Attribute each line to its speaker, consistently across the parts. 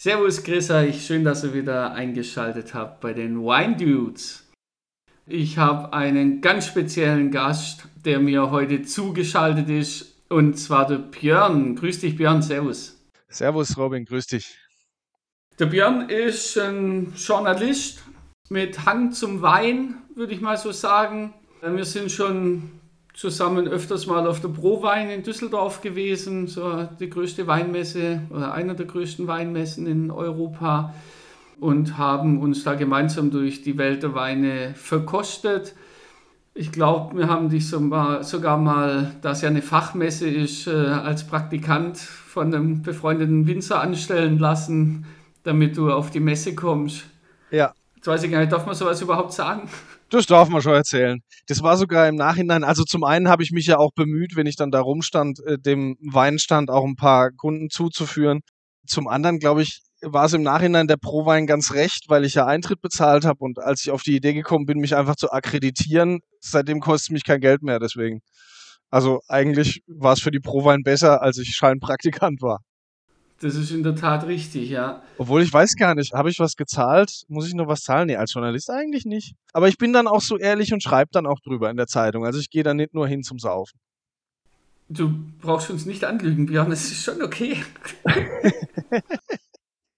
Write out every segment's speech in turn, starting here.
Speaker 1: Servus, grüß euch. Schön, dass ihr wieder eingeschaltet habt bei den Wine Dudes. Ich habe einen ganz speziellen Gast, der mir heute zugeschaltet ist, und zwar der Björn. Grüß dich, Björn. Servus.
Speaker 2: Servus, Robin. Grüß dich.
Speaker 1: Der Björn ist ein Journalist mit Hang zum Wein, würde ich mal so sagen. Wir sind schon zusammen öfters mal auf der Prowein in Düsseldorf gewesen, so die größte Weinmesse oder einer der größten Weinmessen in Europa und haben uns da gemeinsam durch die Welt der Weine verkostet. Ich glaube, wir haben dich sogar mal, da es ja eine Fachmesse ist, äh, als Praktikant von einem befreundeten Winzer anstellen lassen, damit du auf die Messe kommst.
Speaker 2: Ja.
Speaker 1: Jetzt weiß ich gar nicht, darf man sowas überhaupt sagen?
Speaker 2: Das darf man schon erzählen. Das war sogar im Nachhinein, also zum einen habe ich mich ja auch bemüht, wenn ich dann da rumstand, äh, dem Weinstand auch ein paar Kunden zuzuführen. Zum anderen, glaube ich, war es im Nachhinein der Prowein ganz recht, weil ich ja Eintritt bezahlt habe und als ich auf die Idee gekommen bin, mich einfach zu akkreditieren, seitdem kostet mich kein Geld mehr, deswegen. Also eigentlich war es für die Prowein besser, als ich Scheinpraktikant war.
Speaker 1: Das ist in der Tat richtig, ja.
Speaker 2: Obwohl ich weiß gar nicht, habe ich was gezahlt? Muss ich noch was zahlen? Nee, als Journalist eigentlich nicht. Aber ich bin dann auch so ehrlich und schreibe dann auch drüber in der Zeitung. Also ich gehe da nicht nur hin zum Saufen.
Speaker 1: Du brauchst uns nicht anlügen, Björn, das ist schon okay.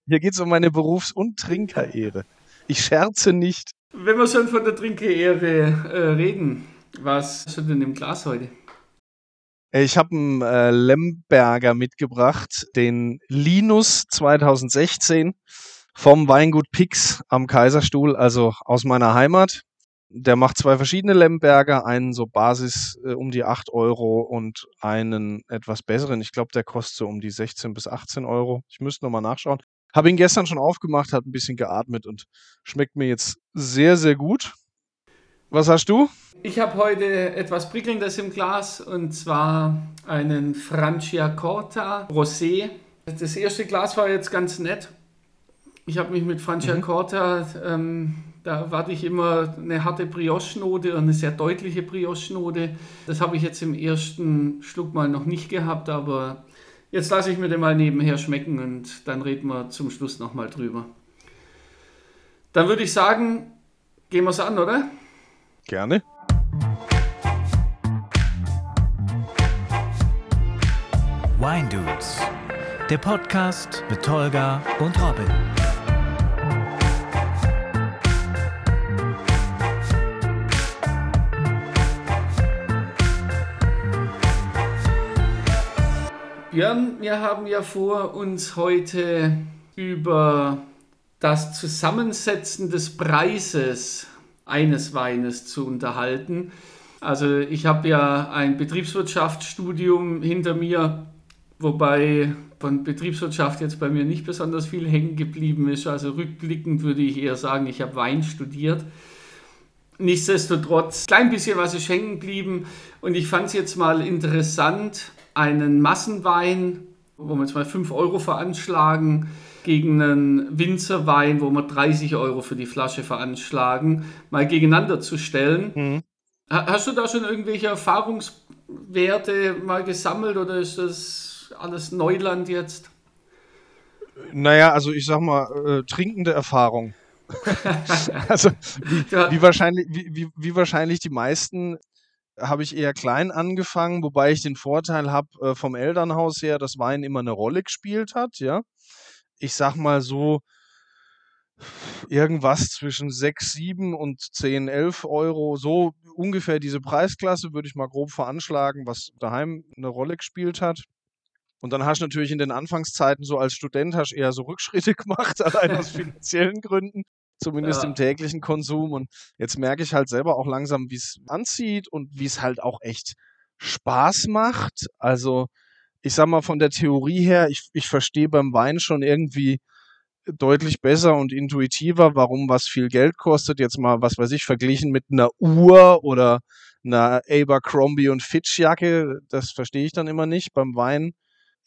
Speaker 2: Hier geht es um meine Berufs- und Trinkerehre. Ich scherze nicht.
Speaker 1: Wenn wir schon von der Trinkerehre äh, reden, was hast du denn im Glas heute?
Speaker 2: Ich habe einen äh, Lemberger mitgebracht, den Linus 2016 vom Weingut Pix am Kaiserstuhl, also aus meiner Heimat. Der macht zwei verschiedene Lemberger, einen so Basis äh, um die 8 Euro und einen etwas besseren. Ich glaube, der kostet so um die 16 bis 18 Euro. Ich müsste nochmal nachschauen. Habe ihn gestern schon aufgemacht, hat ein bisschen geatmet und schmeckt mir jetzt sehr, sehr gut. Was hast du?
Speaker 1: Ich habe heute etwas Prickelndes im Glas und zwar einen Franciacorta Rosé. Das erste Glas war jetzt ganz nett. Ich habe mich mit Franciacorta, mhm. ähm, da warte ich immer eine harte Brioche-Note, eine sehr deutliche Brioche-Note. Das habe ich jetzt im ersten Schluck mal noch nicht gehabt, aber jetzt lasse ich mir den mal nebenher schmecken und dann reden wir zum Schluss nochmal drüber. Dann würde ich sagen, gehen wir es an, oder?
Speaker 2: Gerne.
Speaker 3: Wine Dudes, der Podcast mit Tolga und Robin.
Speaker 1: Björn, wir haben ja vor, uns heute über das Zusammensetzen des Preises eines Weines zu unterhalten. Also ich habe ja ein Betriebswirtschaftsstudium hinter mir wobei von Betriebswirtschaft jetzt bei mir nicht besonders viel hängen geblieben ist. Also rückblickend würde ich eher sagen, ich habe Wein studiert. Nichtsdestotrotz, klein bisschen was ist hängen geblieben und ich fand es jetzt mal interessant, einen Massenwein, wo wir jetzt mal 5 Euro veranschlagen, gegen einen Winzerwein, wo wir 30 Euro für die Flasche veranschlagen, mal gegeneinander zu stellen. Mhm. Hast du da schon irgendwelche Erfahrungswerte mal gesammelt oder ist das alles Neuland jetzt?
Speaker 2: Naja, also ich sag mal, äh, trinkende Erfahrung. also wie, wie wahrscheinlich, wie, wie, wie, wahrscheinlich die meisten habe ich eher klein angefangen, wobei ich den Vorteil habe äh, vom Elternhaus her, dass Wein immer eine Rolle gespielt hat, ja. Ich sag mal so, irgendwas zwischen 6, 7 und 10, 11 Euro, so ungefähr diese Preisklasse würde ich mal grob veranschlagen, was daheim eine Rolle gespielt hat. Und dann hast du natürlich in den Anfangszeiten so als Student hast eher so Rückschritte gemacht, allein aus finanziellen Gründen, zumindest ja. im täglichen Konsum. Und jetzt merke ich halt selber auch langsam, wie es anzieht und wie es halt auch echt Spaß macht. Also ich sag mal von der Theorie her, ich, ich verstehe beim Wein schon irgendwie deutlich besser und intuitiver, warum was viel Geld kostet. Jetzt mal, was weiß ich, verglichen mit einer Uhr oder einer Abercrombie und Fitch Jacke. Das verstehe ich dann immer nicht. Beim Wein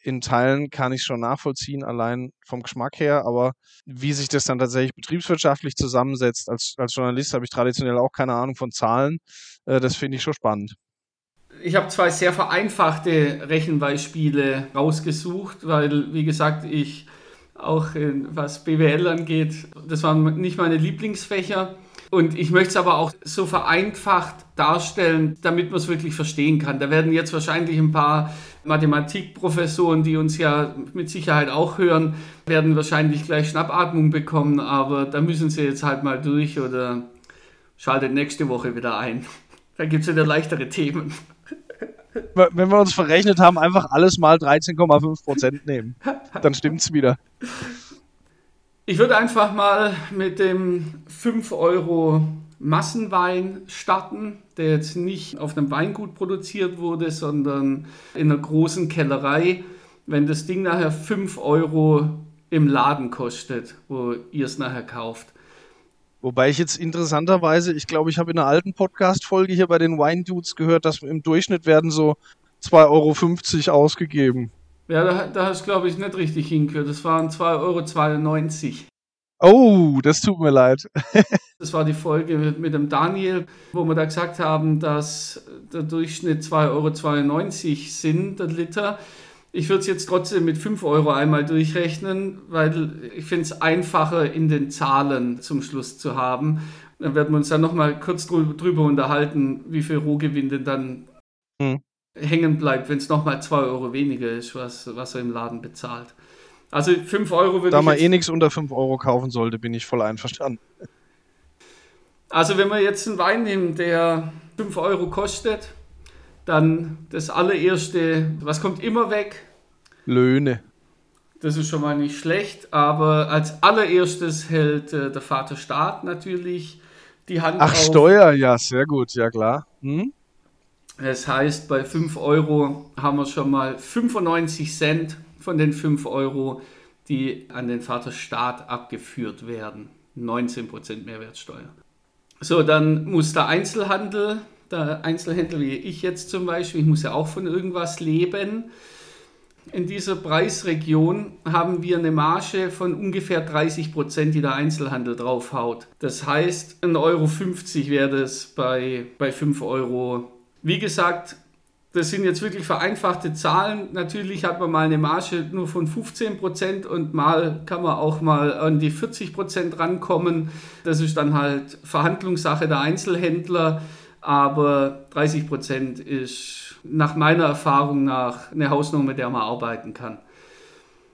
Speaker 2: in Teilen kann ich schon nachvollziehen, allein vom Geschmack her, aber wie sich das dann tatsächlich betriebswirtschaftlich zusammensetzt, als, als Journalist habe ich traditionell auch keine Ahnung von Zahlen, äh, das finde ich schon spannend.
Speaker 1: Ich habe zwei sehr vereinfachte Rechenbeispiele rausgesucht, weil, wie gesagt, ich auch in, was BWL angeht. Das waren nicht meine Lieblingsfächer. Und ich möchte es aber auch so vereinfacht darstellen, damit man es wirklich verstehen kann. Da werden jetzt wahrscheinlich ein paar Mathematikprofessoren, die uns ja mit Sicherheit auch hören, werden wahrscheinlich gleich Schnappatmung bekommen, aber da müssen sie jetzt halt mal durch oder schaltet nächste Woche wieder ein. Da gibt es wieder leichtere Themen.
Speaker 2: Wenn wir uns verrechnet haben, einfach alles mal 13,5% nehmen. Dann stimmt es wieder.
Speaker 1: Ich würde einfach mal mit dem 5 Euro Massenwein starten, der jetzt nicht auf einem Weingut produziert wurde, sondern in einer großen Kellerei. Wenn das Ding nachher 5 Euro im Laden kostet, wo ihr es nachher kauft.
Speaker 2: Wobei ich jetzt interessanterweise, ich glaube, ich habe in einer alten Podcast-Folge hier bei den Wine Dudes gehört, dass im Durchschnitt werden so 2,50 Euro ausgegeben.
Speaker 1: Ja, da, da hast du, glaube ich, nicht richtig hingehört. Das waren 2,92 Euro.
Speaker 2: Oh, das tut mir leid.
Speaker 1: das war die Folge mit, mit, dem Daniel, wo wir da gesagt haben, dass der Durchschnitt 2,92 Euro sind, der Liter. Ich würde es jetzt trotzdem mit 5 Euro einmal durchrechnen, weil ich finde es einfacher in den Zahlen zum Schluss zu haben. Dann werden wir uns dann nochmal kurz drüber unterhalten, wie viel Rohgewinn denn dann hm hängen bleibt, wenn es nochmal 2 Euro weniger ist, was, was er im Laden bezahlt. Also 5 Euro würde
Speaker 2: Da man eh nichts unter 5 Euro kaufen sollte, bin ich voll einverstanden.
Speaker 1: Also wenn wir jetzt einen Wein nehmen, der 5 Euro kostet, dann das allererste, was kommt immer weg?
Speaker 2: Löhne.
Speaker 1: Das ist schon mal nicht schlecht, aber als allererstes hält äh, der Vater Staat natürlich die Hand
Speaker 2: Ach, auf. Steuer, ja, sehr gut, ja klar. Hm?
Speaker 1: Das heißt, bei 5 Euro haben wir schon mal 95 Cent von den 5 Euro, die an den Vaterstaat abgeführt werden. 19% Mehrwertsteuer. So, dann muss der Einzelhandel, der Einzelhändler wie ich jetzt zum Beispiel, ich muss ja auch von irgendwas leben. In dieser Preisregion haben wir eine Marge von ungefähr 30 Prozent, die der Einzelhandel draufhaut. Das heißt, 1,50 Euro wäre das bei, bei 5 Euro wie gesagt, das sind jetzt wirklich vereinfachte Zahlen. Natürlich hat man mal eine Marge nur von 15% und mal kann man auch mal an die 40% rankommen. Das ist dann halt Verhandlungssache der Einzelhändler. Aber 30% ist nach meiner Erfahrung nach eine Hausnummer, mit der man arbeiten kann.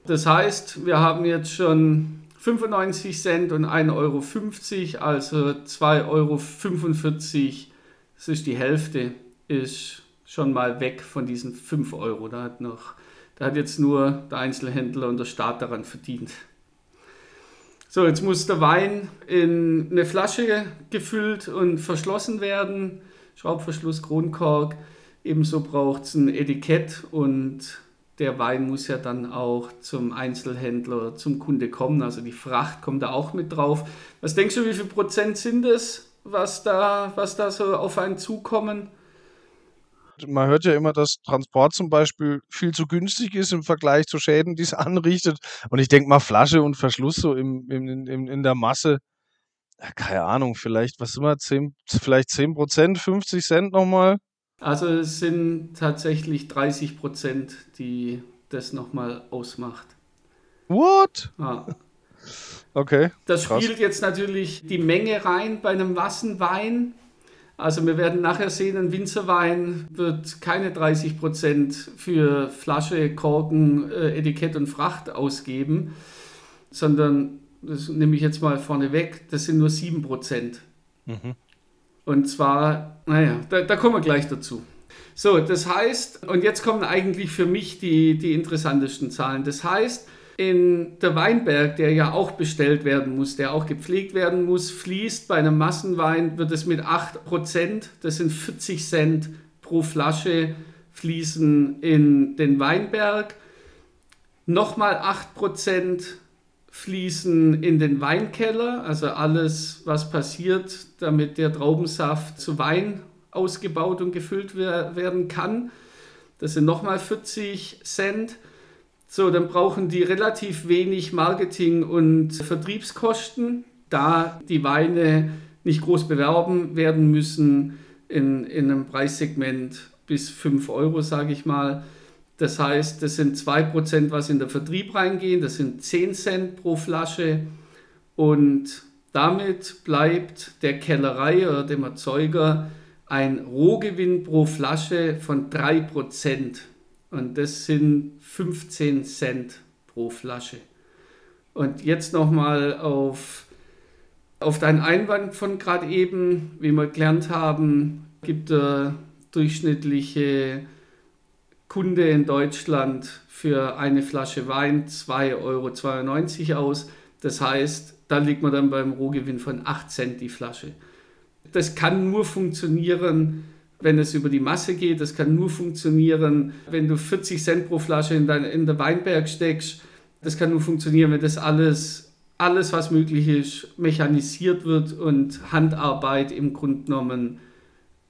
Speaker 1: Das heißt, wir haben jetzt schon 95 Cent und 1,50 Euro, also 2,45 Euro. Das ist die Hälfte ist schon mal weg von diesen 5 Euro. Da hat, noch, da hat jetzt nur der Einzelhändler und der Staat daran verdient. So, jetzt muss der Wein in eine Flasche gefüllt und verschlossen werden. Schraubverschluss, Kronkork. Ebenso braucht es ein Etikett und der Wein muss ja dann auch zum Einzelhändler, zum Kunde kommen. Also die Fracht kommt da auch mit drauf. Was denkst du, wie viel Prozent sind es, was da, was da so auf einen zukommen?
Speaker 2: Man hört ja immer, dass Transport zum Beispiel viel zu günstig ist im Vergleich zu Schäden, die es anrichtet. Und ich denke mal, Flasche und Verschluss so im, im, im, in der Masse, keine Ahnung, vielleicht, was immer, 10, vielleicht 10 Prozent, 50 Cent nochmal?
Speaker 1: Also es sind tatsächlich 30 Prozent, die das nochmal ausmacht.
Speaker 2: What? Ah. Okay.
Speaker 1: Das krass. spielt jetzt natürlich die Menge rein bei einem Wassenwein. Also wir werden nachher sehen, ein Winzerwein wird keine 30 Prozent für Flasche, Korken, äh, Etikett und Fracht ausgeben, sondern, das nehme ich jetzt mal vorne weg, das sind nur 7%. Prozent. Mhm. Und zwar, naja, da, da kommen wir gleich dazu. So, das heißt, und jetzt kommen eigentlich für mich die, die interessantesten Zahlen. Das heißt, in der Weinberg, der ja auch bestellt werden muss, der auch gepflegt werden muss, fließt bei einem Massenwein, wird es mit 8%, das sind 40 Cent pro Flasche, fließen in den Weinberg. Nochmal 8% fließen in den Weinkeller, also alles, was passiert, damit der Traubensaft zu Wein ausgebaut und gefüllt werden kann. Das sind nochmal 40 Cent. So, dann brauchen die relativ wenig Marketing- und Vertriebskosten, da die Weine nicht groß bewerben werden müssen in, in einem Preissegment bis 5 Euro, sage ich mal. Das heißt, das sind 2%, was in den Vertrieb reingehen, das sind 10 Cent pro Flasche und damit bleibt der Kellerei oder dem Erzeuger ein Rohgewinn pro Flasche von 3%. Und das sind 15 Cent pro Flasche. Und jetzt nochmal auf, auf deinen Einwand von gerade eben, wie wir gelernt haben, gibt der durchschnittliche Kunde in Deutschland für eine Flasche Wein 2,92 Euro aus. Das heißt, da liegt man dann beim Rohgewinn von 8 Cent die Flasche. Das kann nur funktionieren, wenn es über die Masse geht. Das kann nur funktionieren, wenn du 40 Cent pro Flasche in, dein, in der Weinberg steckst. Das kann nur funktionieren, wenn das alles, alles, was möglich ist, mechanisiert wird und Handarbeit im Grunde genommen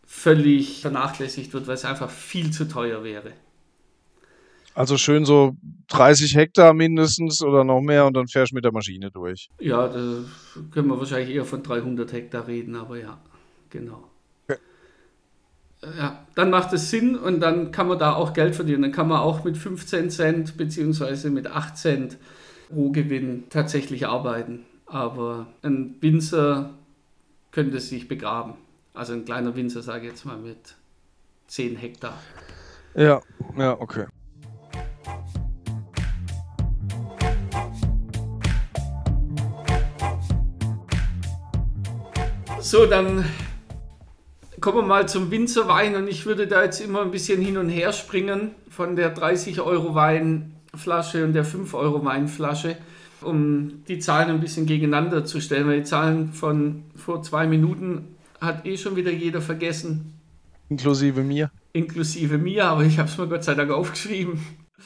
Speaker 1: völlig vernachlässigt wird, weil es einfach viel zu teuer wäre.
Speaker 2: Also schön so 30 Hektar mindestens oder noch mehr und dann fährst du mit der Maschine durch.
Speaker 1: Ja, da können wir wahrscheinlich eher von 300 Hektar reden, aber ja, genau. Ja, dann macht es Sinn und dann kann man da auch Geld verdienen. Dann kann man auch mit 15 Cent bzw. mit 8 Cent Rohgewinn tatsächlich arbeiten. Aber ein Winzer könnte sich begraben. Also ein kleiner Winzer, sage ich jetzt mal, mit 10 Hektar.
Speaker 2: Ja, ja, okay.
Speaker 1: So, dann kommen wir mal zum Winzerwein und ich würde da jetzt immer ein bisschen hin und her springen von der 30 Euro Weinflasche und der 5 Euro Weinflasche, um die Zahlen ein bisschen gegeneinander zu stellen, weil die Zahlen von vor zwei Minuten hat eh schon wieder jeder vergessen.
Speaker 2: Inklusive mir.
Speaker 1: Inklusive mir, aber ich habe es mir Gott sei Dank aufgeschrieben.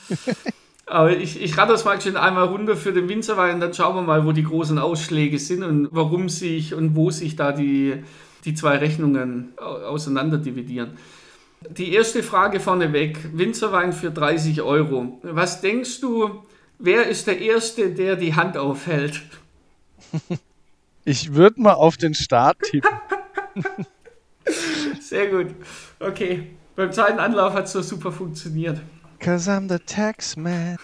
Speaker 1: aber ich, ich rate das mal schon einmal runter für den Winzerwein, dann schauen wir mal, wo die großen Ausschläge sind und warum sich und wo sich da die, die zwei Rechnungen auseinander dividieren. Die erste Frage vorneweg: Winzerwein für 30 Euro. Was denkst du, wer ist der Erste, der die Hand aufhält?
Speaker 2: Ich würde mal auf den Start tippen.
Speaker 1: Sehr gut. Okay. Beim zweiten Anlauf hat es so super funktioniert.
Speaker 2: Cause I'm the tax man.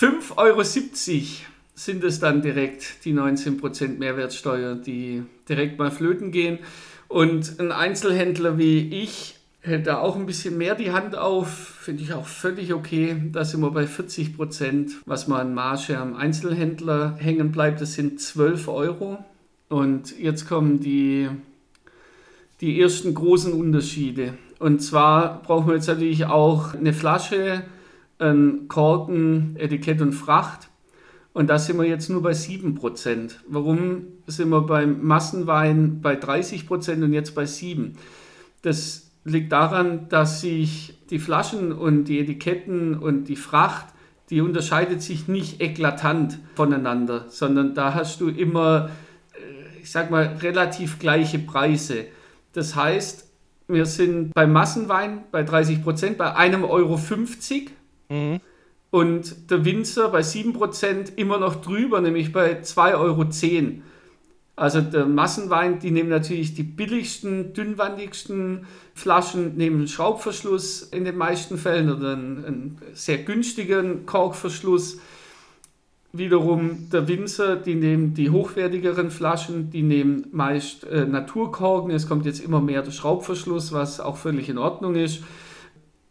Speaker 1: 5,70 Euro sind es dann direkt, die 19% Mehrwertsteuer, die direkt mal flöten gehen. Und ein Einzelhändler wie ich hält da auch ein bisschen mehr die Hand auf. Finde ich auch völlig okay. Da sind wir bei 40% was mal an Marge am Einzelhändler hängen bleibt. Das sind 12 Euro. Und jetzt kommen die, die ersten großen Unterschiede. Und zwar brauchen wir jetzt natürlich auch eine Flasche, ein Korken, Etikett und Fracht. Und da sind wir jetzt nur bei 7%. Warum sind wir beim Massenwein bei 30% und jetzt bei 7%? Das liegt daran, dass sich die Flaschen und die Etiketten und die Fracht, die unterscheidet sich nicht eklatant voneinander, sondern da hast du immer ich sag mal, relativ gleiche Preise. Das heißt, wir sind beim Massenwein bei 30 Prozent bei einem Euro 50 mhm. Und der Winzer bei 7 Prozent immer noch drüber, nämlich bei 2,10 Euro. Also der Massenwein, die nehmen natürlich die billigsten, dünnwandigsten Flaschen, nehmen Schraubverschluss in den meisten Fällen oder einen, einen sehr günstigen Korkverschluss. Wiederum der Winzer, die nehmen die hochwertigeren Flaschen, die nehmen meist äh, Naturkorken. Es kommt jetzt immer mehr der Schraubverschluss, was auch völlig in Ordnung ist.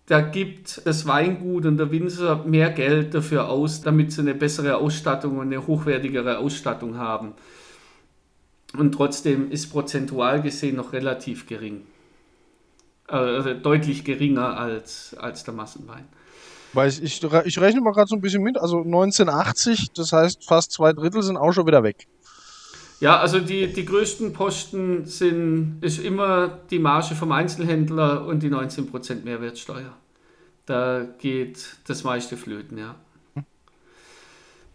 Speaker 1: Da gibt das Weingut und der Winzer mehr Geld dafür aus, damit sie eine bessere Ausstattung und eine hochwertigere Ausstattung haben. Und trotzdem ist prozentual gesehen noch relativ gering. Also deutlich geringer als, als der Massenwein.
Speaker 2: Weil ich, ich, ich rechne mal gerade so ein bisschen mit, also 1980, das heißt fast zwei Drittel sind auch schon wieder weg.
Speaker 1: Ja, also die, die größten Posten sind, ist immer die Marge vom Einzelhändler und die 19% Mehrwertsteuer. Da geht das meiste flöten, ja.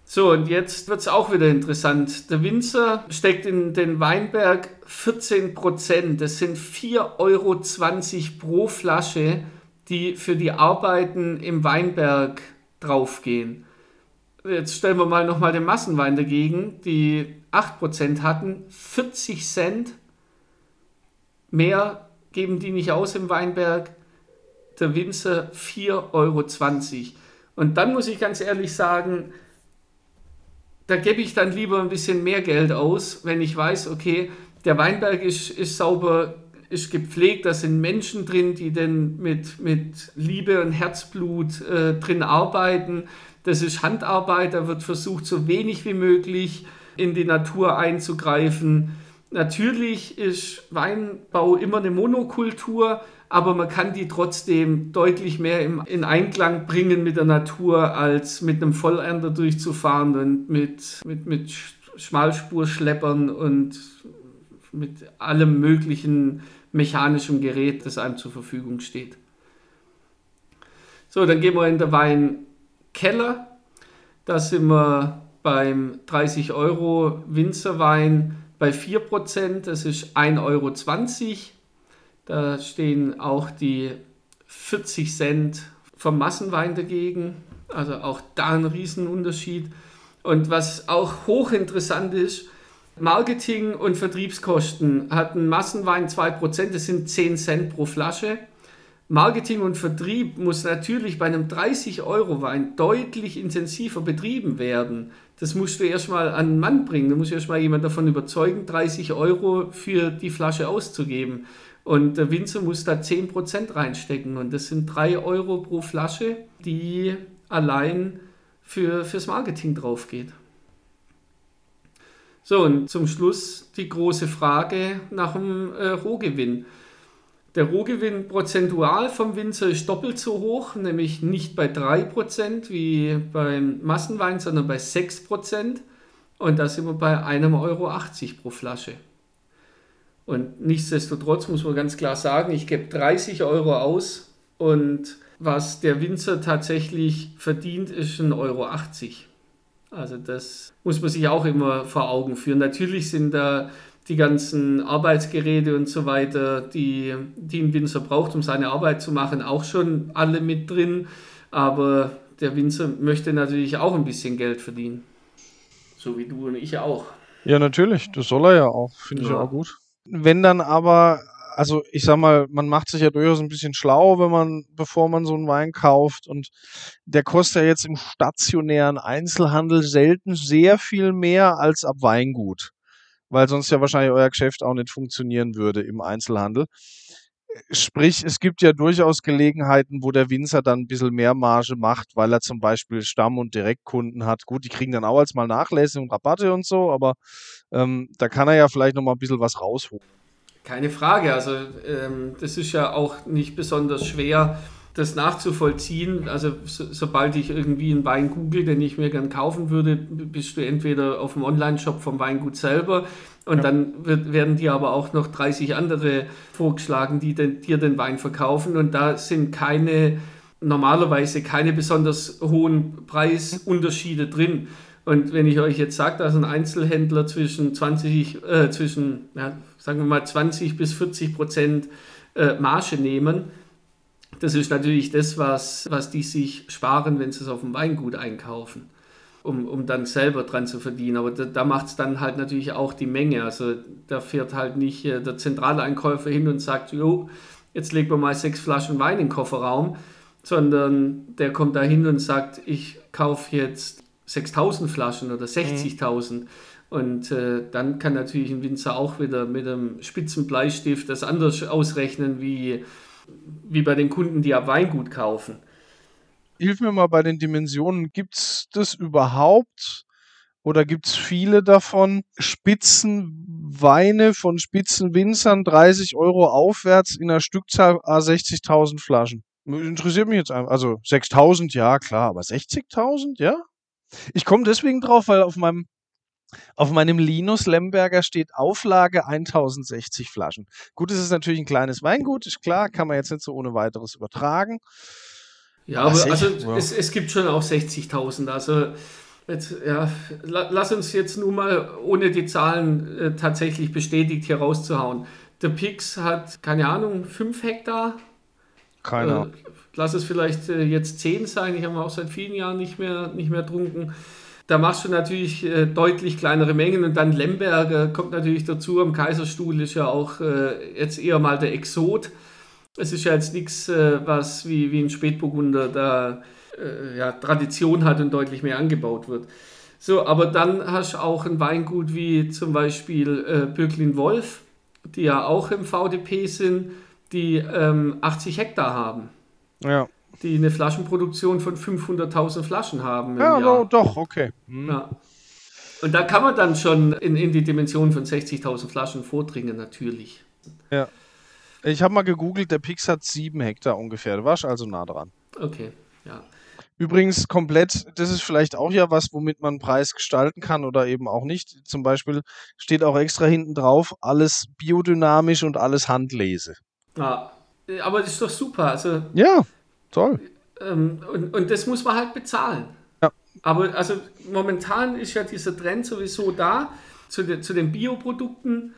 Speaker 1: So, und jetzt wird es auch wieder interessant. Der Winzer steckt in den Weinberg 14% Das sind 4,20 Euro pro Flasche die für die Arbeiten im Weinberg draufgehen. Jetzt stellen wir mal nochmal den Massenwein dagegen, die 8% hatten, 40 Cent mehr geben die nicht aus im Weinberg. der Winzer 4,20 Euro. Und dann muss ich ganz ehrlich sagen, da gebe ich dann lieber ein bisschen mehr Geld aus, wenn ich weiß, okay, der Weinberg ist, ist sauber, ist gepflegt, da sind Menschen drin, die denn mit, mit Liebe und Herzblut äh, drin arbeiten. Das ist Handarbeit, da wird versucht, so wenig wie möglich in die Natur einzugreifen. Natürlich ist Weinbau immer eine Monokultur, aber man kann die trotzdem deutlich mehr im, in Einklang bringen mit der Natur, als mit einem Vollernter durchzufahren und mit, mit, mit Schmalspurschleppern und mit allem möglichen mechanischen Gerät, das einem zur Verfügung steht. So, dann gehen wir in den Weinkeller. Da sind wir beim 30 Euro Winzerwein bei 4%. Das ist 1,20 Euro. Da stehen auch die 40 Cent vom Massenwein dagegen. Also auch da ein Riesenunterschied. Und was auch hochinteressant ist, Marketing und Vertriebskosten hatten Massenwein 2%, das sind 10 Cent pro Flasche. Marketing und Vertrieb muss natürlich bei einem 30-Euro-Wein deutlich intensiver betrieben werden. Das musst du erstmal an den Mann bringen. Da muss erstmal jemand davon überzeugen, 30 Euro für die Flasche auszugeben. Und der Winzer muss da 10% reinstecken. Und das sind 3 Euro pro Flasche, die allein für, fürs Marketing drauf geht. So, und zum Schluss die große Frage nach dem äh, Rohgewinn. Der Rohgewinn prozentual vom Winzer ist doppelt so hoch, nämlich nicht bei 3% wie beim Massenwein, sondern bei 6%. Und da sind wir bei 1,80 Euro pro Flasche. Und nichtsdestotrotz muss man ganz klar sagen, ich gebe 30 Euro aus und was der Winzer tatsächlich verdient, ist 1,80 Euro. Also das muss man sich auch immer vor Augen führen. Natürlich sind da die ganzen Arbeitsgeräte und so weiter, die, die ein Winzer braucht, um seine Arbeit zu machen, auch schon alle mit drin. Aber der Winzer möchte natürlich auch ein bisschen Geld verdienen. So wie du und ich auch.
Speaker 2: Ja, natürlich. Das soll er ja auch. Finde ich ja auch gut. Wenn dann aber, also ich sag mal, man macht sich ja durchaus ein bisschen schlau, wenn man, bevor man so einen Wein kauft. Und der kostet ja jetzt im stationären Einzelhandel selten sehr viel mehr als ab Weingut. Weil sonst ja wahrscheinlich euer Geschäft auch nicht funktionieren würde im Einzelhandel. Sprich, es gibt ja durchaus Gelegenheiten, wo der Winzer dann ein bisschen mehr Marge macht, weil er zum Beispiel Stamm- und Direktkunden hat. Gut, die kriegen dann auch als mal Nachlässe und Rabatte und so, aber ähm, da kann er ja vielleicht noch mal ein bisschen was rausholen.
Speaker 1: Keine Frage. Also ähm, das ist ja auch nicht besonders schwer, das nachzuvollziehen. Also so, sobald ich irgendwie einen Wein google, den ich mir gern kaufen würde, bist du entweder auf dem Online-Shop vom Weingut selber und ja. dann wird, werden dir aber auch noch 30 andere vorgeschlagen, die den, dir den Wein verkaufen und da sind keine normalerweise keine besonders hohen Preisunterschiede drin. Und wenn ich euch jetzt sage, dass ein Einzelhändler zwischen 20, äh, zwischen, ja, sagen wir mal 20 bis 40 Prozent äh, Marge nehmen, das ist natürlich das, was, was die sich sparen, wenn sie es auf dem Weingut einkaufen, um, um dann selber dran zu verdienen. Aber da, da macht es dann halt natürlich auch die Menge. Also da fährt halt nicht äh, der Zentraleinkäufer hin und sagt, jo, jetzt legen wir mal sechs Flaschen Wein in den Kofferraum, sondern der kommt da hin und sagt, ich kaufe jetzt 6000 Flaschen oder 60.000. Mhm. Und äh, dann kann natürlich ein Winzer auch wieder mit einem spitzen Bleistift das anders ausrechnen wie wie bei den Kunden, die ab Weingut kaufen.
Speaker 2: Hilf mir mal bei den Dimensionen. Gibt es das überhaupt? Oder gibt es viele davon? Spitzenweine von Spitzenwinzern, 30 Euro aufwärts in der Stückzahl 60.000 Flaschen. Interessiert mich jetzt einfach. Also 6.000, ja klar, aber 60.000, ja? Ich komme deswegen drauf, weil auf meinem auf meinem Linus Lemberger steht Auflage 1060 Flaschen. Gut, es ist natürlich ein kleines Weingut, ist klar, kann man jetzt nicht so ohne weiteres übertragen.
Speaker 1: Ja, aber, aber also ja. es, es gibt schon auch 60.000. Also jetzt, ja, lass uns jetzt nur mal, ohne die Zahlen äh, tatsächlich bestätigt hier rauszuhauen. Der Pix hat, keine Ahnung, 5 Hektar.
Speaker 2: Keiner. Äh,
Speaker 1: lass es vielleicht äh, jetzt 10 sein. Ich habe auch seit vielen Jahren nicht mehr, nicht mehr trunken da machst du natürlich äh, deutlich kleinere Mengen und dann Lemberger kommt natürlich dazu. Am Kaiserstuhl ist ja auch äh, jetzt eher mal der Exot. Es ist ja jetzt nichts, äh, was wie, wie ein Spätburgunder da äh, ja, Tradition hat und deutlich mehr angebaut wird. So, aber dann hast du auch ein Weingut wie zum Beispiel äh, Böcklin Wolf, die ja auch im VDP sind, die ähm, 80 Hektar haben.
Speaker 2: Ja.
Speaker 1: Die eine Flaschenproduktion von 500.000 Flaschen haben.
Speaker 2: ja, no, doch, okay.
Speaker 1: Hm. Ja. Und da kann man dann schon in, in die Dimension von 60.000 Flaschen vordringen, natürlich.
Speaker 2: Ja. Ich habe mal gegoogelt, der Pix hat 7 Hektar ungefähr. Du warst also nah dran.
Speaker 1: Okay, ja.
Speaker 2: Übrigens komplett, das ist vielleicht auch ja was, womit man Preis gestalten kann oder eben auch nicht. Zum Beispiel steht auch extra hinten drauf, alles biodynamisch und alles Handlese.
Speaker 1: Ja, aber das ist doch super. Also,
Speaker 2: ja, toll.
Speaker 1: Ähm, und, und das muss man halt bezahlen.
Speaker 2: Ja.
Speaker 1: Aber also momentan ist ja dieser Trend sowieso da zu, de, zu den Bioprodukten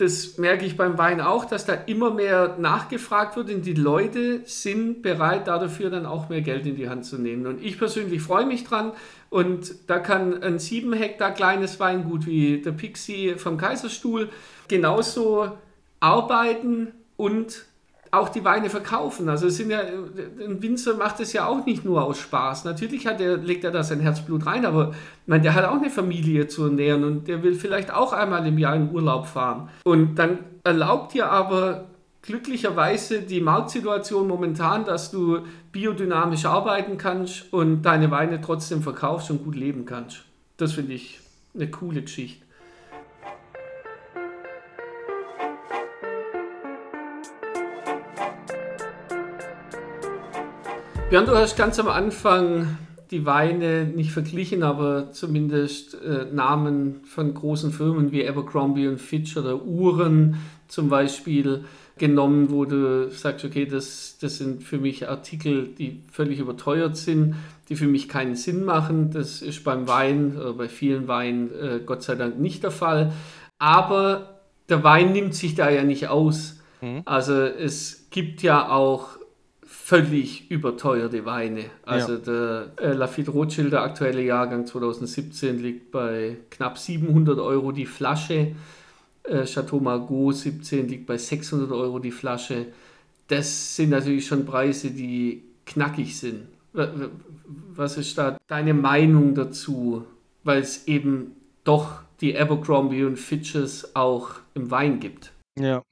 Speaker 1: das merke ich beim Wein auch, dass da immer mehr nachgefragt wird und die Leute sind bereit, dafür dann auch mehr Geld in die Hand zu nehmen. Und ich persönlich freue mich dran und da kann ein 7 Hektar kleines Weingut wie der Pixie vom Kaiserstuhl genauso arbeiten und auch die Weine verkaufen. Also es sind ja, ein Winzer macht es ja auch nicht nur aus Spaß. Natürlich hat er, legt er da sein Herzblut rein, aber meine, der hat auch eine Familie zu ernähren und der will vielleicht auch einmal im Jahr in Urlaub fahren. Und dann erlaubt dir aber glücklicherweise die Marktsituation momentan, dass du biodynamisch arbeiten kannst und deine Weine trotzdem verkaufst und gut leben kannst. Das finde ich eine coole Geschichte. Björn, du hast ganz am Anfang die Weine nicht verglichen, aber zumindest äh, Namen von großen Firmen wie Abercrombie und Fitch oder Uhren zum Beispiel genommen, wo du sagst, okay, das, das sind für mich Artikel, die völlig überteuert sind, die für mich keinen Sinn machen. Das ist beim Wein oder bei vielen Weinen äh, Gott sei Dank nicht der Fall. Aber der Wein nimmt sich da ja nicht aus. Mhm. Also es gibt ja auch völlig überteuerte Weine. Also ja. der äh, Lafitte Rothschild, der aktuelle Jahrgang 2017, liegt bei knapp 700 Euro die Flasche. Äh, Chateau Margaux 17 liegt bei 600 Euro die Flasche. Das sind natürlich schon Preise, die knackig sind. Was ist da deine Meinung dazu? Weil es eben doch die Abercrombie und Fitches auch im Wein gibt.
Speaker 2: Ja.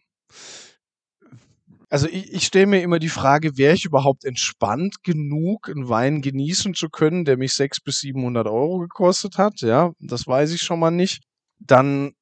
Speaker 2: Also ich, ich stelle mir immer die Frage, wäre ich überhaupt entspannt genug, einen Wein genießen zu können, der mich 600 bis 700 Euro gekostet hat? Ja, das weiß ich schon mal nicht. Dann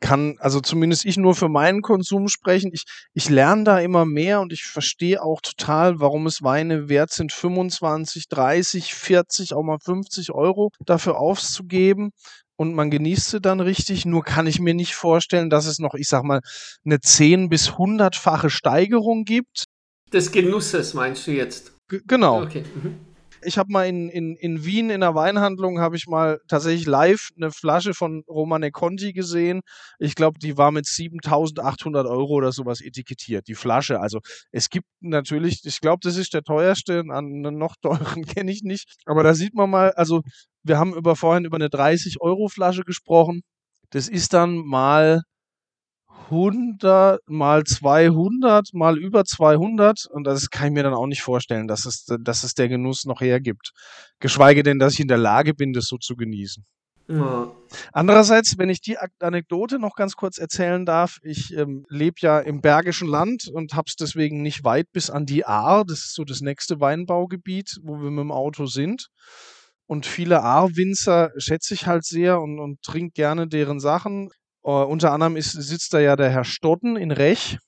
Speaker 2: kann, also zumindest ich nur für meinen Konsum sprechen. Ich, ich lerne da immer mehr und ich verstehe auch total, warum es Weine wert sind, 25, 30, 40, auch mal 50 Euro dafür aufzugeben und man genießt sie dann richtig. Nur kann ich mir nicht vorstellen, dass es noch, ich sag mal, eine 10 bis 100-fache Steigerung gibt.
Speaker 1: Des Genusses meinst du jetzt?
Speaker 2: G genau. Okay. Mhm. Ich habe mal in, in, in Wien in der Weinhandlung habe ich mal tatsächlich live eine Flasche von Romane Conti gesehen. Ich glaube, die war mit 7.800 Euro oder sowas etikettiert, die Flasche. Also es gibt natürlich, ich glaube, das ist der teuerste, einen noch teuren kenne ich nicht. Aber da sieht man mal, also wir haben über vorhin über eine 30 Euro Flasche gesprochen. Das ist dann mal 100 mal 200 mal über 200 und das kann ich mir dann auch nicht vorstellen, dass es, dass es der Genuss noch hergibt. Geschweige denn, dass ich in der Lage bin, das so zu genießen. Ja. Andererseits, wenn ich die Anekdote noch ganz kurz erzählen darf, ich ähm, lebe ja im Bergischen Land und habe es deswegen nicht weit bis an die Ahr, das ist so das nächste Weinbaugebiet, wo wir mit dem Auto sind. Und viele Ahr-Winzer schätze ich halt sehr und, und trinke gerne deren Sachen. Uh, unter anderem ist, sitzt da ja der Herr Stodden in Rech.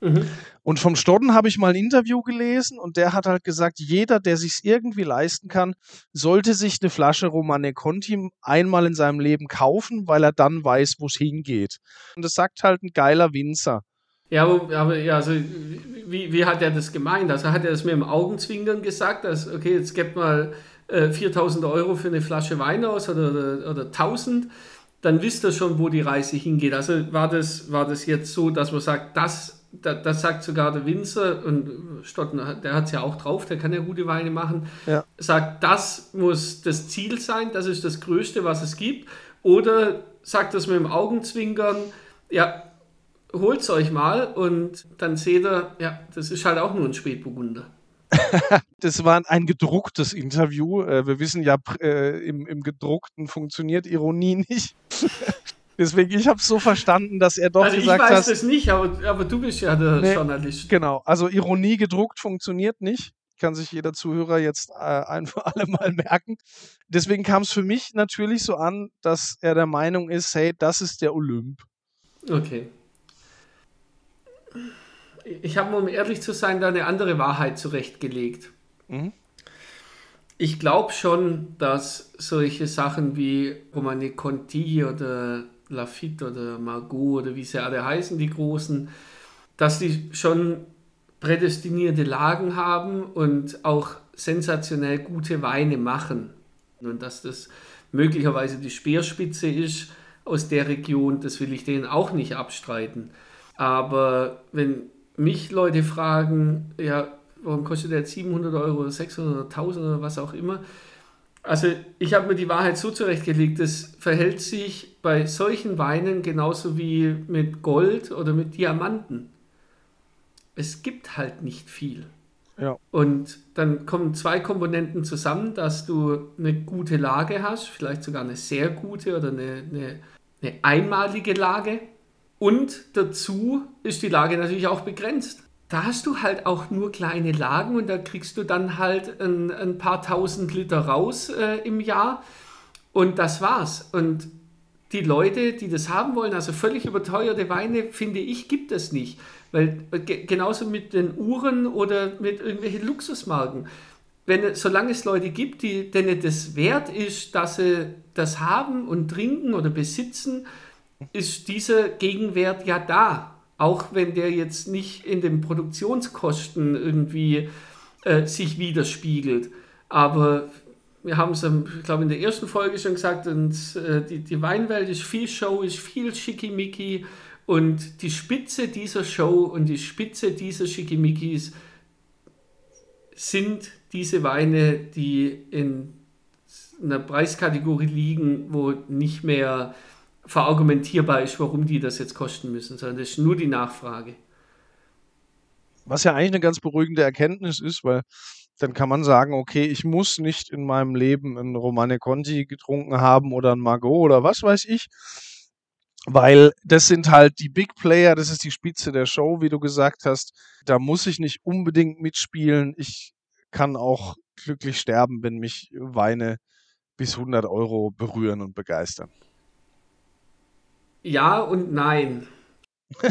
Speaker 2: Mhm. Und vom Stodden habe ich mal ein Interview gelesen und der hat halt gesagt, jeder, der sich irgendwie leisten kann, sollte sich eine Flasche Romane Conti einmal in seinem Leben kaufen, weil er dann weiß, wo es hingeht. Und das sagt halt ein geiler Winzer.
Speaker 1: Ja, aber, ja, also, wie, wie hat er das gemeint? Also hat er das mir im Augenzwinkern gesagt, dass, okay, jetzt gebt mal äh, 4000 Euro für eine Flasche Wein aus oder, oder, oder 1000 dann wisst ihr schon, wo die Reise hingeht. Also war das, war das jetzt so, dass man sagt, das, das, das sagt sogar der Winzer und Stotten, der hat es ja auch drauf, der kann ja gute Weine machen, ja. sagt, das muss das Ziel sein, das ist das Größte, was es gibt. Oder sagt das mit dem Augenzwinkern, ja, holt's euch mal und dann seht ihr, ja, das ist halt auch nur ein Spätburgunder.
Speaker 2: das war ein gedrucktes Interview. Äh, wir wissen ja, äh, im, im gedruckten funktioniert Ironie nicht. Deswegen, ich habe es so verstanden, dass er doch also gesagt hat. Ich weiß
Speaker 1: das nicht, aber, aber du bist ja der nee, Journalist.
Speaker 2: Genau, also Ironie gedruckt funktioniert nicht. Kann sich jeder Zuhörer jetzt äh, ein für alle Mal merken. Deswegen kam es für mich natürlich so an, dass er der Meinung ist, hey, das ist der Olymp.
Speaker 1: Okay. Ich habe, um ehrlich zu sein, da eine andere Wahrheit zurechtgelegt. Mhm. Ich glaube schon, dass solche Sachen wie Romane Conti oder Lafitte oder Margot oder wie sie alle heißen, die Großen, dass die schon prädestinierte Lagen haben und auch sensationell gute Weine machen. Und dass das möglicherweise die Speerspitze ist aus der Region, das will ich denen auch nicht abstreiten. Aber wenn mich Leute fragen, ja, warum kostet der 700 Euro oder 600 oder 1000 oder was auch immer, also ich habe mir die Wahrheit so zurechtgelegt, es verhält sich bei solchen Weinen genauso wie mit Gold oder mit Diamanten. Es gibt halt nicht viel. Ja. Und dann kommen zwei Komponenten zusammen, dass du eine gute Lage hast, vielleicht sogar eine sehr gute oder eine, eine, eine einmalige Lage. Und dazu ist die Lage natürlich auch begrenzt da hast du halt auch nur kleine Lagen und da kriegst du dann halt ein, ein paar tausend Liter raus äh, im Jahr und das war's. Und die Leute, die das haben wollen, also völlig überteuerte Weine, finde ich, gibt es nicht. Weil äh, genauso mit den Uhren oder mit irgendwelchen Luxusmarken. Wenn, solange es Leute gibt, die, denen das wert ist, dass sie das haben und trinken oder besitzen, ist dieser Gegenwert ja da auch wenn der jetzt nicht in den Produktionskosten irgendwie äh, sich widerspiegelt. Aber wir haben es, ich glaube, in der ersten Folge schon gesagt, und, äh, die, die Weinwelt ist viel Show, ist viel Schickimicki und die Spitze dieser Show und die Spitze dieser Schickimickis sind diese Weine, die in einer Preiskategorie liegen, wo nicht mehr verargumentierbar ist, warum die das jetzt kosten müssen, sondern das ist nur die Nachfrage.
Speaker 2: Was ja eigentlich eine ganz beruhigende Erkenntnis ist, weil dann kann man sagen, okay, ich muss nicht in meinem Leben einen Romane Conti getrunken haben oder ein Margot oder was weiß ich, weil das sind halt die Big Player, das ist die Spitze der Show, wie du gesagt hast. Da muss ich nicht unbedingt mitspielen. Ich kann auch glücklich sterben, wenn mich Weine bis 100 Euro berühren und begeistern.
Speaker 1: Ja und nein.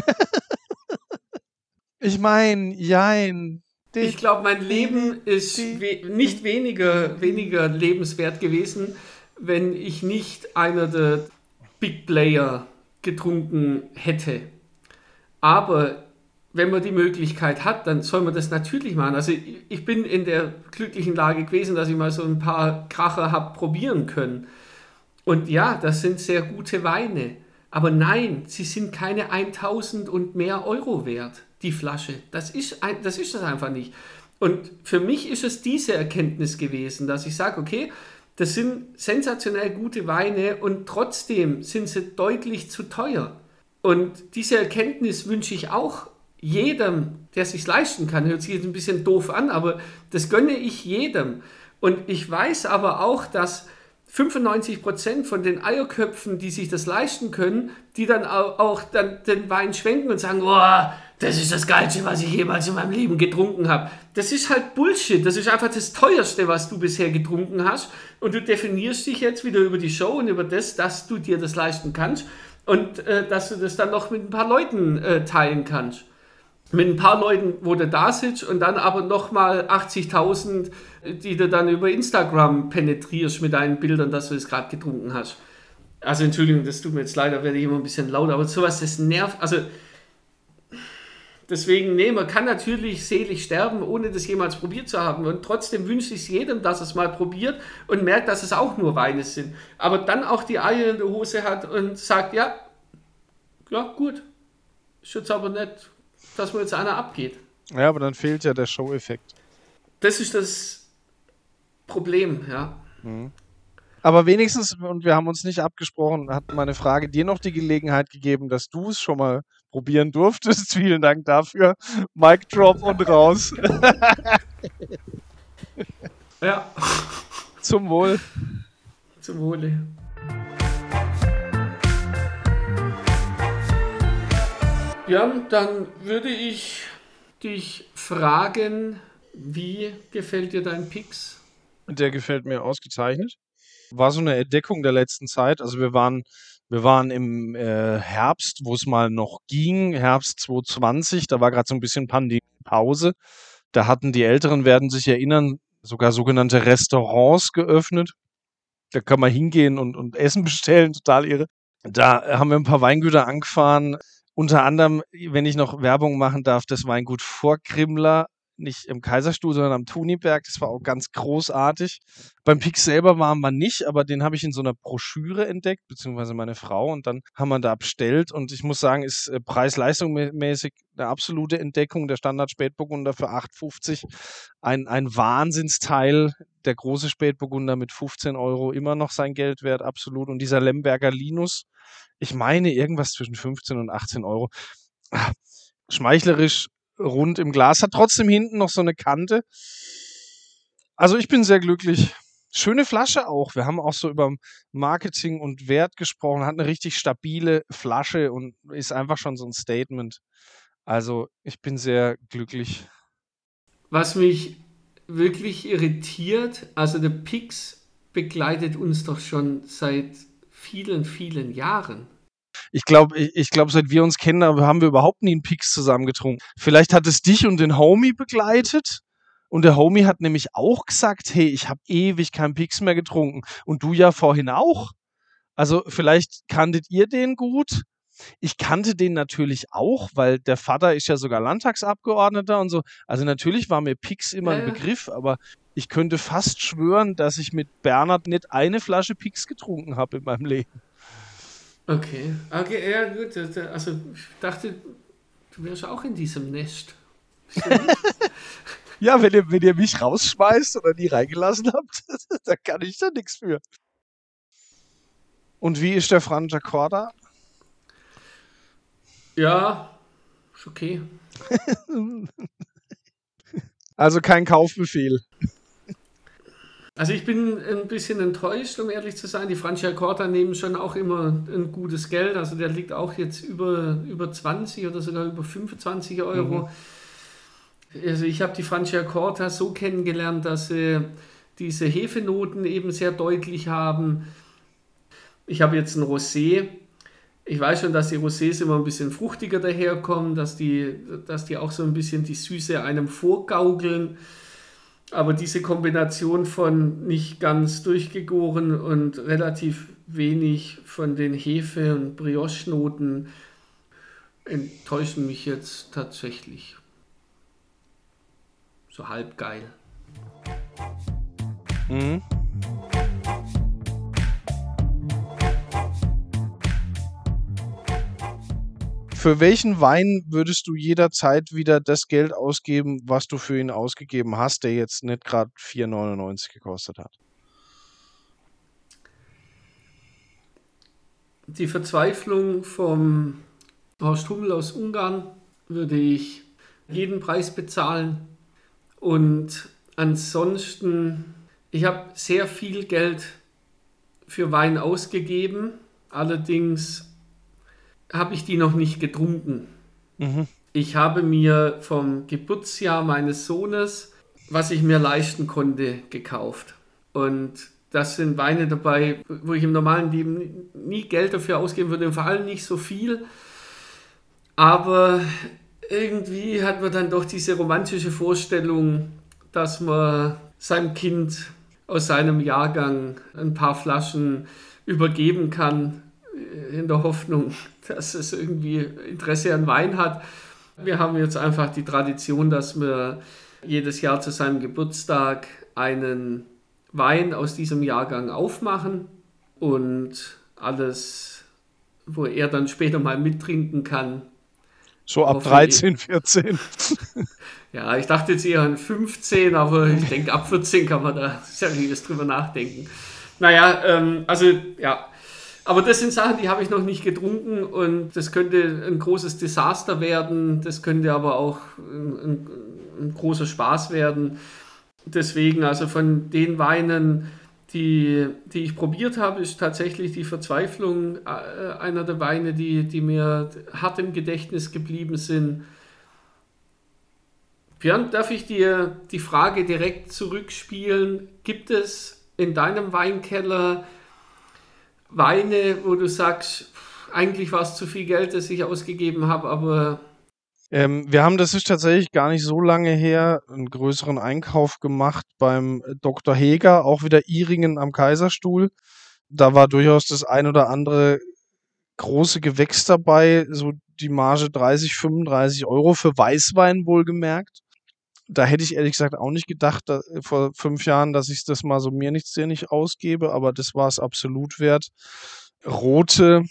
Speaker 2: ich meine, jein.
Speaker 1: Ich glaube, mein Leben ist we nicht weniger, weniger lebenswert gewesen, wenn ich nicht einer der Big Player getrunken hätte. Aber wenn man die Möglichkeit hat, dann soll man das natürlich machen. Also ich bin in der glücklichen Lage gewesen, dass ich mal so ein paar Kracher habe probieren können. Und ja, das sind sehr gute Weine. Aber nein, sie sind keine 1000 und mehr Euro wert, die Flasche. Das ist, ein, das ist das einfach nicht. Und für mich ist es diese Erkenntnis gewesen, dass ich sage, okay, das sind sensationell gute Weine und trotzdem sind sie deutlich zu teuer. Und diese Erkenntnis wünsche ich auch jedem, der sich leisten kann. Hört sich jetzt ein bisschen doof an, aber das gönne ich jedem. Und ich weiß aber auch, dass 95% von den Eierköpfen, die sich das leisten können, die dann auch, dann den Wein schwenken und sagen, oh, das ist das Geilste, was ich jemals in meinem Leben getrunken habe. Das ist halt Bullshit. Das ist einfach das Teuerste, was du bisher getrunken hast. Und du definierst dich jetzt wieder über die Show und über das, dass du dir das leisten kannst und äh, dass du das dann noch mit ein paar Leuten äh, teilen kannst mit ein paar Leuten, wo du da sitzt und dann aber nochmal 80.000, die du dann über Instagram penetrierst mit deinen Bildern, dass du es gerade getrunken hast. Also Entschuldigung, das tut mir jetzt leider, werde ich immer ein bisschen lauter, aber sowas, das nervt. Also deswegen, nee, man kann natürlich selig sterben, ohne das jemals probiert zu haben. Und trotzdem wünsche ich es jedem, dass es mal probiert und merkt, dass es auch nur Weine sind. Aber dann auch die Eier in der Hose hat und sagt, ja, ja, gut, ist jetzt aber nicht dass mir jetzt einer abgeht.
Speaker 2: Ja, aber dann fehlt ja der Show-Effekt.
Speaker 1: Das ist das Problem, ja. Mhm.
Speaker 2: Aber wenigstens, und wir haben uns nicht abgesprochen, hat meine Frage dir noch die Gelegenheit gegeben, dass du es schon mal probieren durftest. Vielen Dank dafür. Mic drop und raus.
Speaker 1: Ja,
Speaker 2: Zum Wohl.
Speaker 1: zum Wohle. Björn, dann würde ich dich fragen, wie gefällt dir dein Pix?
Speaker 2: Der gefällt mir ausgezeichnet. War so eine Entdeckung der letzten Zeit. Also wir waren, wir waren im äh, Herbst, wo es mal noch ging, Herbst 2020, da war gerade so ein bisschen Pandemiepause. Da hatten die Älteren, werden sich erinnern, sogar sogenannte Restaurants geöffnet. Da kann man hingehen und, und Essen bestellen, total irre. Da haben wir ein paar Weingüter angefahren. Unter anderem, wenn ich noch Werbung machen darf, das Weingut Vorkrimmler, nicht im Kaiserstuhl, sondern am Tuniberg. Das war auch ganz großartig. Beim Pix selber waren wir nicht, aber den habe ich in so einer Broschüre entdeckt, beziehungsweise meine Frau. Und dann haben wir da bestellt. Und ich muss sagen, ist äh, preis-leistungsmäßig eine absolute Entdeckung. Der Standard Spätburgunder für 8,50. Ein, ein Wahnsinnsteil. Der große Spätburgunder mit 15 Euro immer noch sein Geld wert, absolut. Und dieser Lemberger Linus, ich meine irgendwas zwischen 15 und 18 Euro. Ah, Schmeichlerisch rund im Glas, hat trotzdem hinten noch so eine Kante. Also ich bin sehr glücklich. Schöne Flasche auch. Wir haben auch so über Marketing und Wert gesprochen, hat eine richtig stabile Flasche und ist einfach schon so ein Statement. Also ich bin sehr glücklich.
Speaker 1: Was mich wirklich irritiert, also der Pix begleitet uns doch schon seit vielen, vielen Jahren.
Speaker 2: Ich glaube, ich, ich glaube, seit wir uns kennen, haben wir überhaupt nie einen Pix zusammen getrunken. Vielleicht hat es dich und den Homie begleitet. Und der Homie hat nämlich auch gesagt, hey, ich habe ewig keinen Pix mehr getrunken. Und du ja vorhin auch. Also vielleicht kanntet ihr den gut. Ich kannte den natürlich auch, weil der Vater ist ja sogar Landtagsabgeordneter und so. Also natürlich war mir Pix immer ein. Begriff, aber ich könnte fast schwören, dass ich mit Bernhard nicht eine Flasche Pix getrunken habe in meinem Leben.
Speaker 1: Okay, okay, ja gut. das- Also ich dachte, du wärst auch in diesem Nest.
Speaker 2: Ja, wenn ihr, wenn ihr mich rausschmeißt oder nie reingelassen habt, da kann ich da nichts für. Und wie ist der Fran Giacorda?
Speaker 1: ja, ist okay.
Speaker 2: Also kein Kaufbefehl.
Speaker 1: Also ich bin ein bisschen enttäuscht, um ehrlich zu sein. Die Francia Corta nehmen schon auch immer ein gutes Geld. Also der liegt auch jetzt über, über 20 oder sogar über 25 Euro. Also ich habe die Francia Corta so kennengelernt, dass sie diese Hefenoten eben sehr deutlich haben. Ich habe jetzt ein Rosé. Ich weiß schon, dass die Rosés immer ein bisschen fruchtiger daherkommen, dass die, dass die auch so ein bisschen die Süße einem vorgaukeln. Aber diese Kombination von nicht ganz durchgegoren und relativ wenig von den Hefe- und Brioche-Noten enttäuschen mich jetzt tatsächlich. So halb geil.
Speaker 2: Mhm. Für welchen Wein würdest du jederzeit wieder das Geld ausgeben, was du für ihn ausgegeben hast, der jetzt nicht gerade 4,99 gekostet hat?
Speaker 1: Die Verzweiflung vom Horst Hummel aus Ungarn würde ich jeden Preis bezahlen. Und ansonsten, ich habe sehr viel Geld für Wein ausgegeben. Allerdings habe ich die noch nicht getrunken.
Speaker 2: Mhm.
Speaker 1: Ich habe mir vom Geburtsjahr meines Sohnes, was ich mir leisten konnte, gekauft. Und das sind Weine dabei, wo ich im normalen Leben nie Geld dafür ausgeben würde, und vor allem nicht so viel. Aber irgendwie hat man dann doch diese romantische Vorstellung, dass man seinem Kind aus seinem Jahrgang ein paar Flaschen übergeben kann, in der Hoffnung, dass es irgendwie Interesse an Wein hat. Wir haben jetzt einfach die Tradition, dass wir jedes Jahr zu seinem Geburtstag einen Wein aus diesem Jahrgang aufmachen und alles, wo er dann später mal mittrinken kann.
Speaker 2: So ab
Speaker 1: Hoffe
Speaker 2: 13, 14.
Speaker 1: Ja, ich dachte jetzt eher an 15, aber ich denke, ab 14 kann man da seriös drüber nachdenken. Naja, ähm, also ja. Aber das sind Sachen, die habe ich noch nicht getrunken und das könnte ein großes Desaster werden. Das könnte aber auch ein, ein, ein großer Spaß werden. Deswegen, also von den Weinen, die, die ich probiert habe, ist tatsächlich die Verzweiflung äh, einer der Weine, die, die mir hart im Gedächtnis geblieben sind. Björn, darf ich dir die Frage direkt zurückspielen? Gibt es in deinem Weinkeller Weine, wo du sagst, eigentlich war es zu viel Geld, das ich ausgegeben habe, aber.
Speaker 2: Ähm, wir haben, das ist tatsächlich gar nicht so lange her, einen größeren Einkauf gemacht beim Dr. Heger, auch wieder Iringen am Kaiserstuhl. Da war durchaus das ein oder andere große Gewächs dabei, so die Marge 30, 35 Euro für Weißwein wohlgemerkt. Da hätte ich ehrlich gesagt auch nicht gedacht, da, vor fünf Jahren, dass ich das mal so mir nichts sehr nicht ausgebe, aber das war es absolut wert. Rote,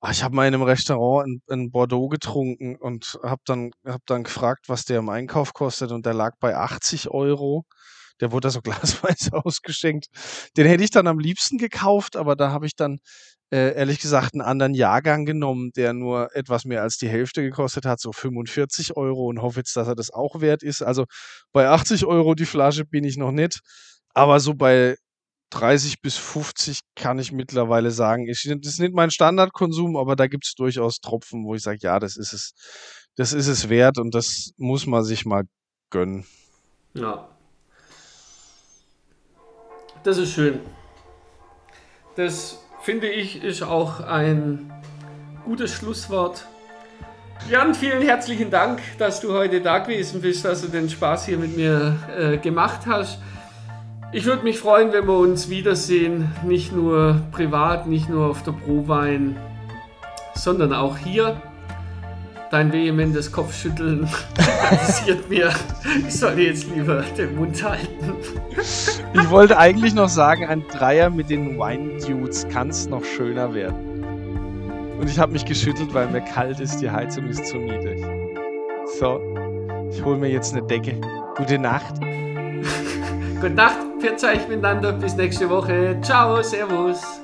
Speaker 2: ah, ich habe mal in einem Restaurant in, in Bordeaux getrunken und habe dann, hab dann gefragt, was der im Einkauf kostet und der lag bei 80 Euro. Der wurde da so glasweise ausgeschenkt. Den hätte ich dann am liebsten gekauft, aber da habe ich dann äh, ehrlich gesagt einen anderen Jahrgang genommen, der nur etwas mehr als die Hälfte gekostet hat, so 45 Euro und hoffe jetzt, dass er das auch wert ist. Also bei 80 Euro die Flasche bin ich noch nicht, aber so bei 30 bis 50 kann ich mittlerweile sagen, ich, das ist nicht mein Standardkonsum, aber da gibt es durchaus Tropfen, wo ich sage, ja, das ist es, das ist es wert und das muss man sich mal gönnen.
Speaker 1: Ja. Das ist schön. Das finde ich, ist auch ein gutes Schlusswort. Jan, vielen herzlichen Dank, dass du heute da gewesen bist, dass du den Spaß hier mit mir äh, gemacht hast. Ich würde mich freuen, wenn wir uns wiedersehen, nicht nur privat, nicht nur auf der Prowein, sondern auch hier dein vehementes Kopfschütteln passiert mir. Ich soll jetzt lieber den Mund halten.
Speaker 2: Ich wollte eigentlich noch sagen, ein Dreier mit den Wine Dudes kann es noch schöner werden. Und ich habe mich geschüttelt, weil mir kalt ist, die Heizung ist zu niedrig. So, ich hole mir jetzt eine Decke. Gute Nacht.
Speaker 1: Gute Nacht, für euch miteinander. Bis nächste Woche. Ciao, Servus.